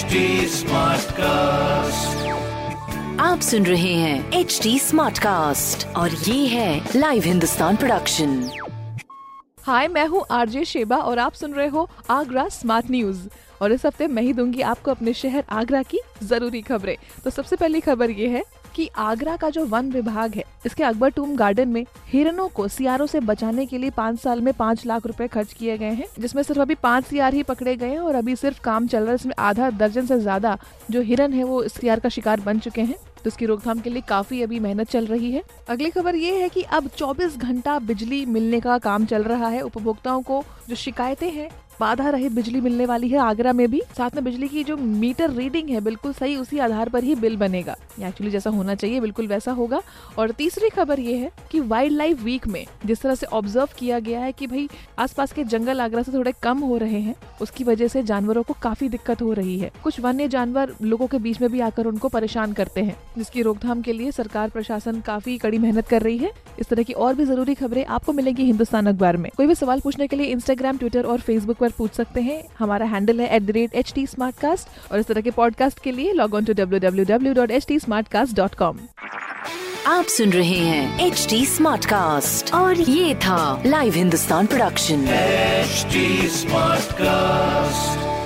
HD cast आप सुन रहे हैं एच डी स्मार्ट कास्ट और ये है लाइव हिंदुस्तान प्रोडक्शन हाय मैं हूँ आरजे शेबा और आप सुन रहे हो आगरा स्मार्ट न्यूज़ और इस हफ़्ते मैं ही दूँगी आपको अपने शहर आगरा की ज़रूरी खबरें। तो सबसे पहली खबर ये है कि आगरा का जो वन विभाग है, इसके अकबर टूम गार्डन में हिरणों को सियारों से बचाने के लिए पाँच साल में पाँच लाख रुपए खर्च किए गए हैं, जिसमें सिर्फ़ अभी पाँच सियार ही पकड़े गए हैं और अभी सिर्फ़ काम चल रहा है इसमें आधा दर्जन से ज़्यादा जो हिरन है वो सियार का शिकार बन चुके हैं तो इसकी रोकथाम के लिए काफ़ी अभी मेहनत चल रही है। अगली खबर ये है कि अब 24 घंटा बिजली मिलने का काम चल रहा है, उपभोक्ताओं को जो शिकायतें हैं बाधा रहित बिजली मिलने वाली है आगरा में भी। साथ में बिजली की जो मीटर रीडिंग है, बिल्कुल सही उसी आधार पर ही बिल बनेगा। एक्चुअली जैसा होना चाहिए, बिल्कुल वैसा होगा। और तीसरी खबर ये है कि वाइल्ड लाइफ वीक में जिस तरह से ऑब्ज़र्व किया गया है कि भाई आसपास के जंगल आगरा से थोड़े कम हो रहे हैं, उसकी वजह से जानवरों को काफ़ी दिक्कत हो रही है। कुछ वन्य जानवर लोगों के बीच में भी आकर उनको परेशान करते हैं, जिसकी रोकथाम के लिए सरकार, प्रशासन काफ़ी कड़ी मेहनत कर रही है। इस तरह की और भी ज़रूरी खबरें आपको मिलेंगी हिंदुस्तान अखबार में। कोई भी सवाल पूछने के लिए इंस्टाग्राम ट्विटर और फेसबुक पर पूछ सकते हैं। हमारा हैंडल है at the rate H T Smartcast और इस तरह के पॉडकास्ट के लिए log on to W W W dot H T Smartcast dot com आप सुन रहे हैं एच टी स्मार्ट कास्ट और ये था live Hindustan production smart Smartcast.